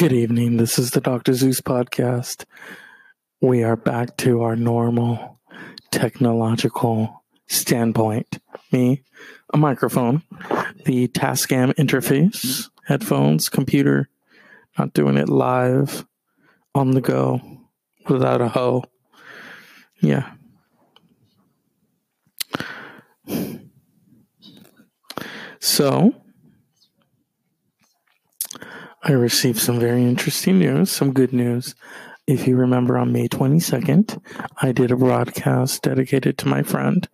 Good evening. This is the Dr. Zeus podcast. We are back to our normal technological standpoint. Me, a microphone, the Tascam interface, headphones, computer, not doing it live on the go without a hoe. Yeah. So, I received some very interesting news, some good news. If you remember, on May 22nd, I did a broadcast dedicated to my friend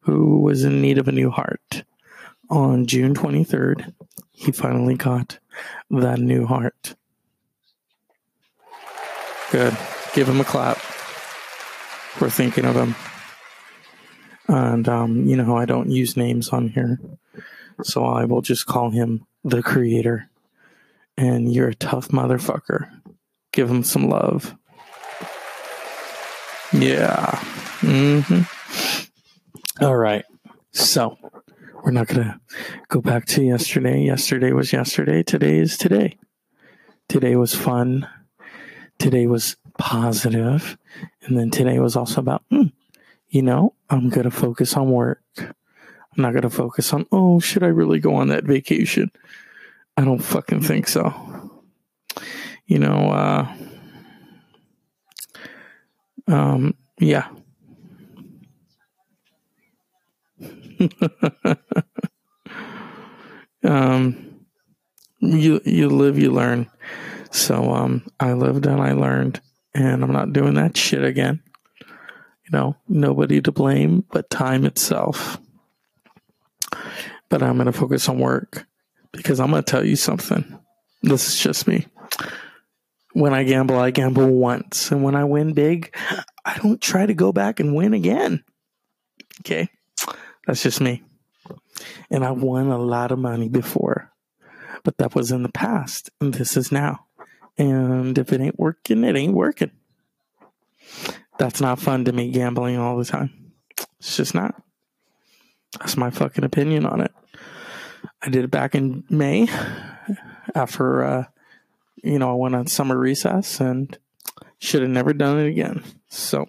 who was in need of a new heart. On June 23rd, he finally got that new heart. Good. Give him a clap. We're thinking of him. And, um, you know, I don't use names on here. So I will just call him the creator and you're a tough motherfucker. Give him some love. Yeah. Mm-hmm. All right. So we're not gonna go back to yesterday. Yesterday was yesterday. Today is today. Today was fun. Today was positive. and then today was also about, mm, you know, I'm gonna focus on work. I'm not gonna focus on, oh, should I really go on that vacation? I don't fucking think so. You know, uh, um, yeah. um, you you live, you learn. So um, I lived and I learned, and I'm not doing that shit again. You know, nobody to blame but time itself. But I'm going to focus on work because I'm going to tell you something. This is just me. When I gamble, I gamble once. And when I win big, I don't try to go back and win again. Okay. That's just me. And I've won a lot of money before, but that was in the past. And this is now. And if it ain't working, it ain't working. That's not fun to me gambling all the time. It's just not. That's my fucking opinion on it. I did it back in May after, uh, you know, I went on summer recess and should have never done it again. So,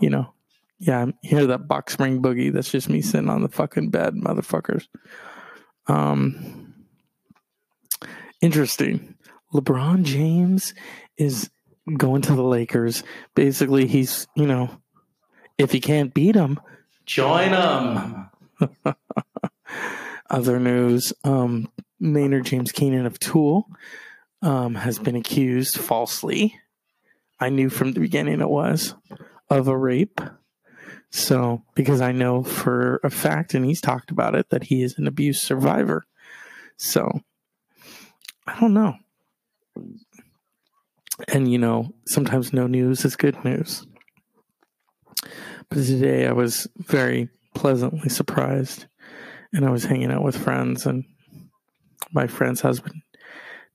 you know, yeah, I hear that box spring boogie. That's just me sitting on the fucking bed, motherfuckers. Um, interesting. LeBron James is going to the Lakers. Basically, he's, you know, if he can't beat them, join them. Other news um, Maynard James Keenan of Tool um, has been accused falsely. I knew from the beginning it was of a rape. So, because I know for a fact, and he's talked about it, that he is an abuse survivor. So, I don't know. And, you know, sometimes no news is good news. But today I was very pleasantly surprised and I was hanging out with friends, and my friend's husband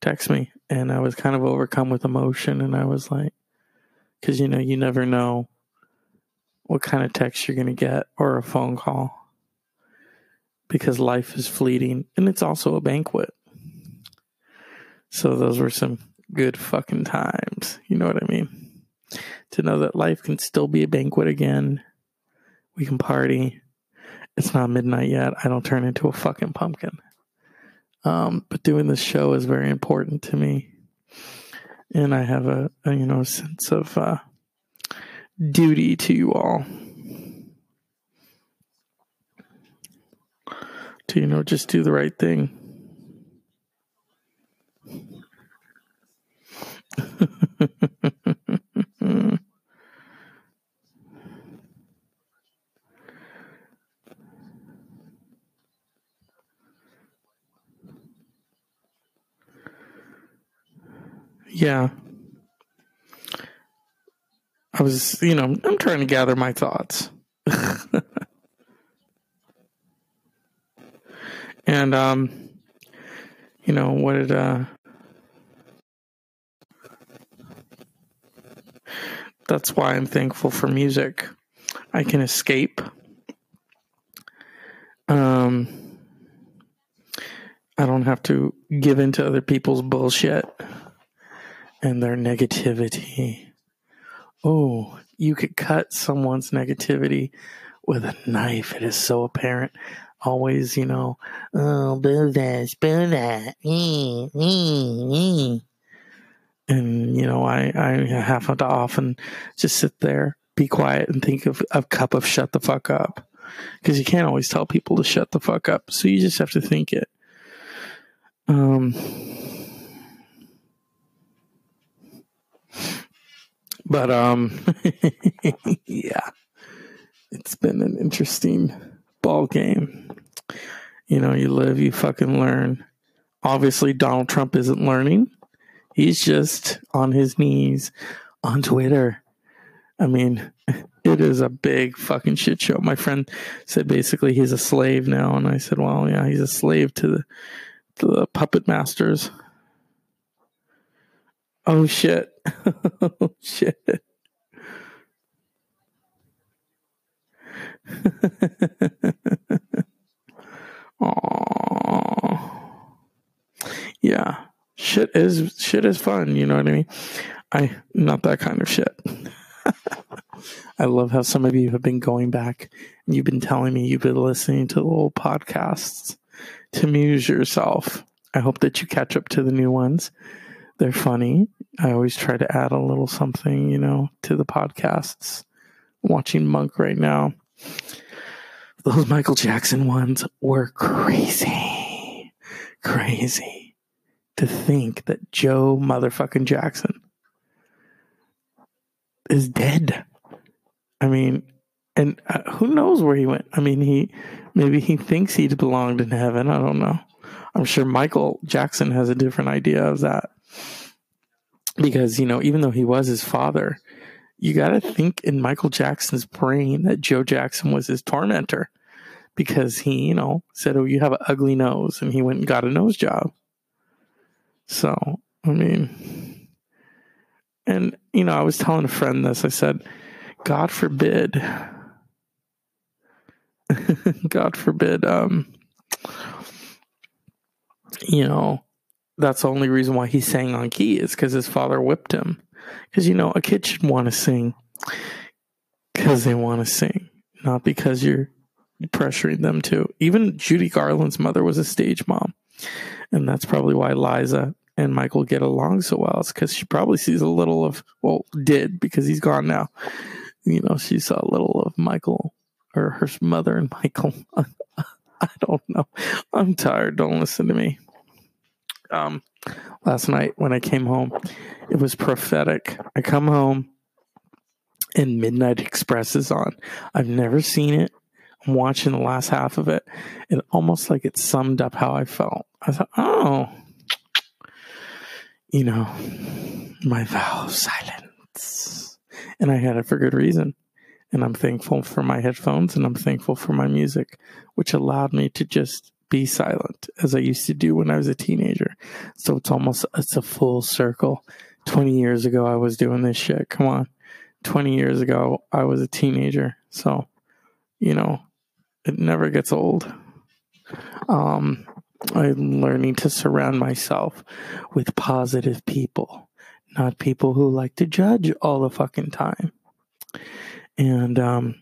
texted me, and I was kind of overcome with emotion, and I was like, because you know, you never know what kind of text you're going to get or a phone call because life is fleeting and it's also a banquet. So those were some good fucking times. You know what I mean? To know that life can still be a banquet again. We can party. It's not midnight yet. I don't turn into a fucking pumpkin. Um, but doing this show is very important to me, and I have a, a you know sense of uh, duty to you all. To you know, just do the right thing. Yeah. I was, you know, I'm trying to gather my thoughts. and um you know, what did uh That's why I'm thankful for music. I can escape. Um I don't have to give in to other people's bullshit. And their negativity. Oh, you could cut someone's negativity with a knife. It is so apparent. Always, you know, oh, boo this, boo that. And, you know, I, I have to often just sit there, be quiet, and think of a cup of shut the fuck up. Because you can't always tell people to shut the fuck up. So you just have to think it. Um, but um, yeah, it's been an interesting ball game. You know, you live, you fucking learn. Obviously, Donald Trump isn't learning. He's just on his knees on Twitter. I mean, it is a big fucking shit show. My friend said basically he's a slave now, and I said, well, yeah, he's a slave to the the puppet masters. Oh shit. oh shit. Yeah. Shit is shit is fun, you know what I mean? I not that kind of shit. I love how some of you have been going back and you've been telling me you've been listening to the old podcasts to muse yourself. I hope that you catch up to the new ones. They're funny. I always try to add a little something, you know, to the podcasts. I'm watching Monk right now. Those Michael Jackson ones were crazy. Crazy. To think that Joe motherfucking Jackson is dead. I mean, and uh, who knows where he went? I mean, he maybe he thinks he belonged in heaven. I don't know. I'm sure Michael Jackson has a different idea of that. Because, you know, even though he was his father, you got to think in Michael Jackson's brain that Joe Jackson was his tormentor because he, you know, said, Oh, you have an ugly nose. And he went and got a nose job. So, I mean, and, you know, I was telling a friend this. I said, God forbid, God forbid, um, you know, that's the only reason why he sang on key is because his father whipped him. Because, you know, a kid should want to sing because they want to sing, not because you're pressuring them to. Even Judy Garland's mother was a stage mom. And that's probably why Liza and Michael get along so well. It's because she probably sees a little of, well, did because he's gone now. You know, she saw a little of Michael or her mother and Michael. I don't know. I'm tired. Don't listen to me. Um, last night when I came home, it was prophetic. I come home and Midnight Express is on. I've never seen it. I'm watching the last half of it. and almost like it summed up how I felt. I thought, oh, you know, my vow of silence. And I had it for good reason. And I'm thankful for my headphones and I'm thankful for my music, which allowed me to just be silent as I used to do when I was a teenager. So it's almost it's a full circle. 20 years ago I was doing this shit. Come on. 20 years ago I was a teenager. So, you know, it never gets old. Um I'm learning to surround myself with positive people, not people who like to judge all the fucking time and um,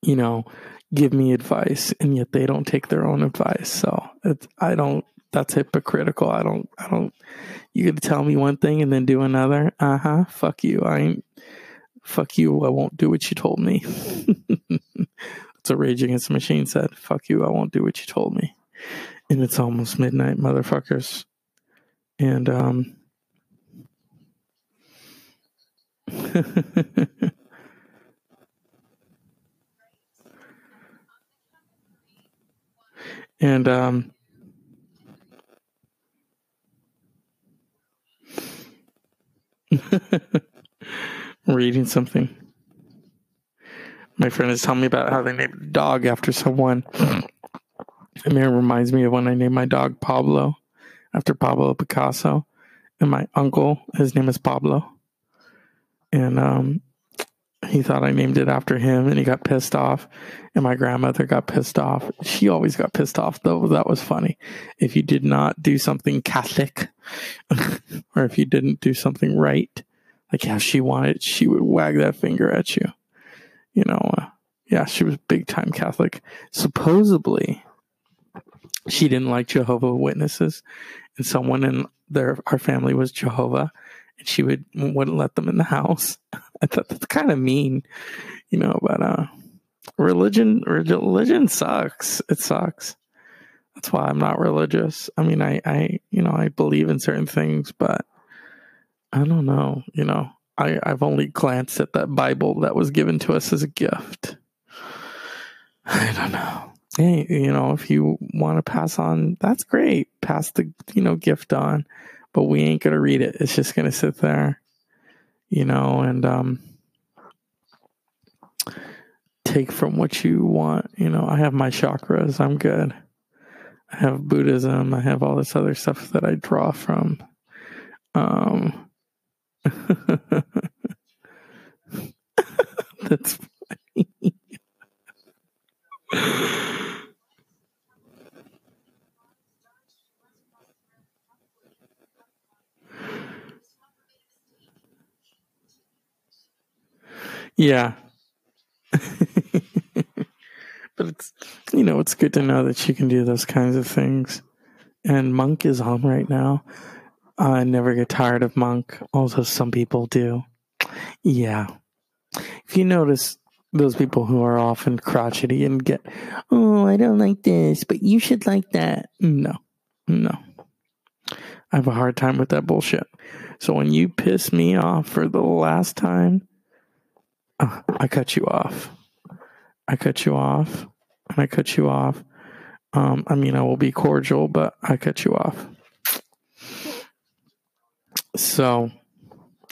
you know give me advice and yet they don't take their own advice. So i don't that's hypocritical. I don't i don't you could tell me one thing and then do another. Uh-huh. Fuck you. I ain't fuck you. I won't do what you told me. That's what rage against the machine said fuck you. I won't do what you told me. And it's almost midnight motherfuckers. And um and um, reading something. My friend is telling me about how they named a dog after someone. And it reminds me of when I named my dog Pablo after Pablo Picasso. And my uncle, his name is Pablo. And um, he thought I named it after him and he got pissed off. And my grandmother got pissed off. She always got pissed off, though. That was funny. If you did not do something Catholic or if you didn't do something right, like how she wanted, she would wag that finger at you. You know, uh, yeah, she was big time Catholic. Supposedly, she didn't like Jehovah Witnesses, and someone in their our family was Jehovah, and she would wouldn't let them in the house. That's kind of mean, you know. But uh, religion, religion sucks. It sucks. That's why I'm not religious. I mean, I, I, you know, I believe in certain things, but I don't know. You know, I, I've only glanced at that Bible that was given to us as a gift. I don't know. Hey, you know, if you want to pass on, that's great. Pass the, you know, gift on, but we ain't going to read it. It's just going to sit there, you know, and, um, take from what you want. You know, I have my chakras. I'm good. I have Buddhism. I have all this other stuff that I draw from. Um, that's funny. Yeah. but it's, you know, it's good to know that you can do those kinds of things. And Monk is on right now. I never get tired of Monk, although some people do. Yeah. If you notice, those people who are often crotchety and get, oh, I don't like this, but you should like that. No, no. I have a hard time with that bullshit. So when you piss me off for the last time, I cut you off. I cut you off, and I cut you off. Um, I mean, I will be cordial, but I cut you off. So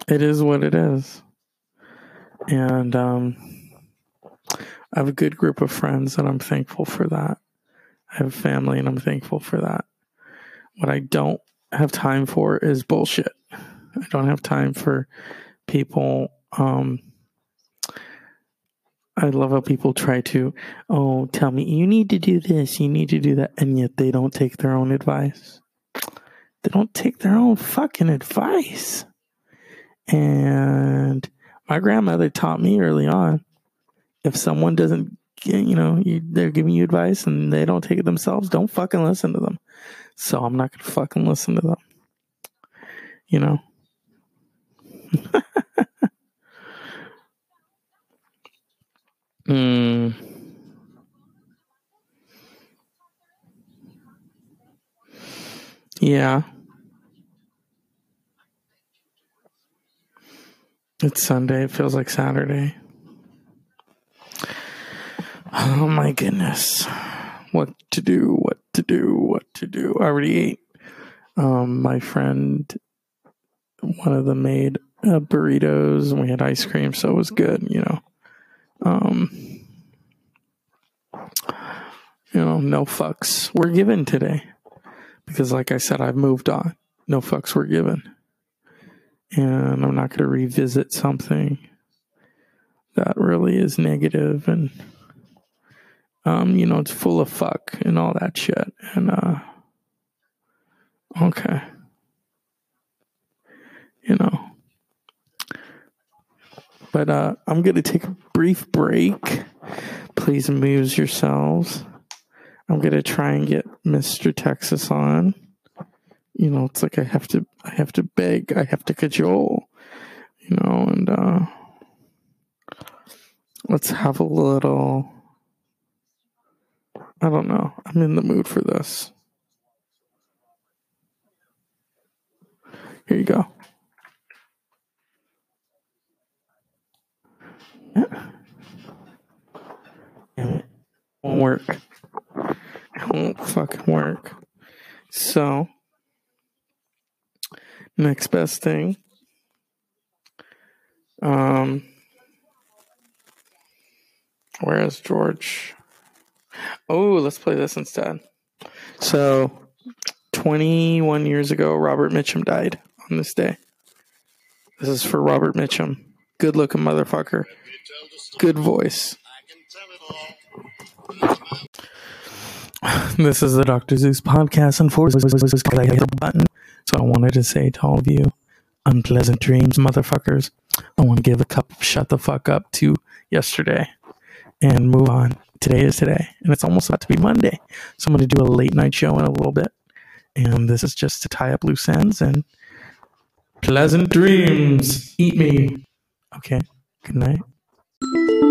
it is what it is. And um, I have a good group of friends, and I'm thankful for that. I have family, and I'm thankful for that. What I don't have time for is bullshit. I don't have time for people. Um, I love how people try to, oh, tell me, you need to do this, you need to do that, and yet they don't take their own advice. They don't take their own fucking advice. And my grandmother taught me early on if someone doesn't, you know, you, they're giving you advice and they don't take it themselves, don't fucking listen to them. So I'm not gonna fucking listen to them. You know. Hmm. Yeah. It's Sunday. It feels like Saturday. Oh my goodness. What to do, what to do, what to do. I already ate. Um, my friend, one of them made uh, burritos and we had ice cream, so it was good, you know. Um, you know, no fucks were given today. Because, like I said, I've moved on. No fucks were given. And I'm not going to revisit something that really is negative and um, you know, it's full of fuck and all that shit. And uh okay. You know. But uh I'm gonna take a brief break. Please amuse yourselves. I'm gonna try and get Mr. Texas on. You know, it's like I have to I have to beg, I have to cajole, you know, and uh let's have a little I don't know. I'm in the mood for this. Here you go. It won't work. It won't fucking work. So, next best thing. Um, where is George? Oh, let's play this instead. So, 21 years ago, Robert Mitchum died on this day. This is for Robert Mitchum. Good looking motherfucker. Good voice. This is the Dr. Zeus podcast. Unfortunately, I hit the button. So I wanted to say to all of you, unpleasant dreams, motherfuckers. I want to give a cup of shut the fuck up to yesterday and move on. Today is today, and it's almost about to be Monday. So I'm going to do a late night show in a little bit. And this is just to tie up loose ends and pleasant dreams. Eat me. Okay. Good night. Thank you.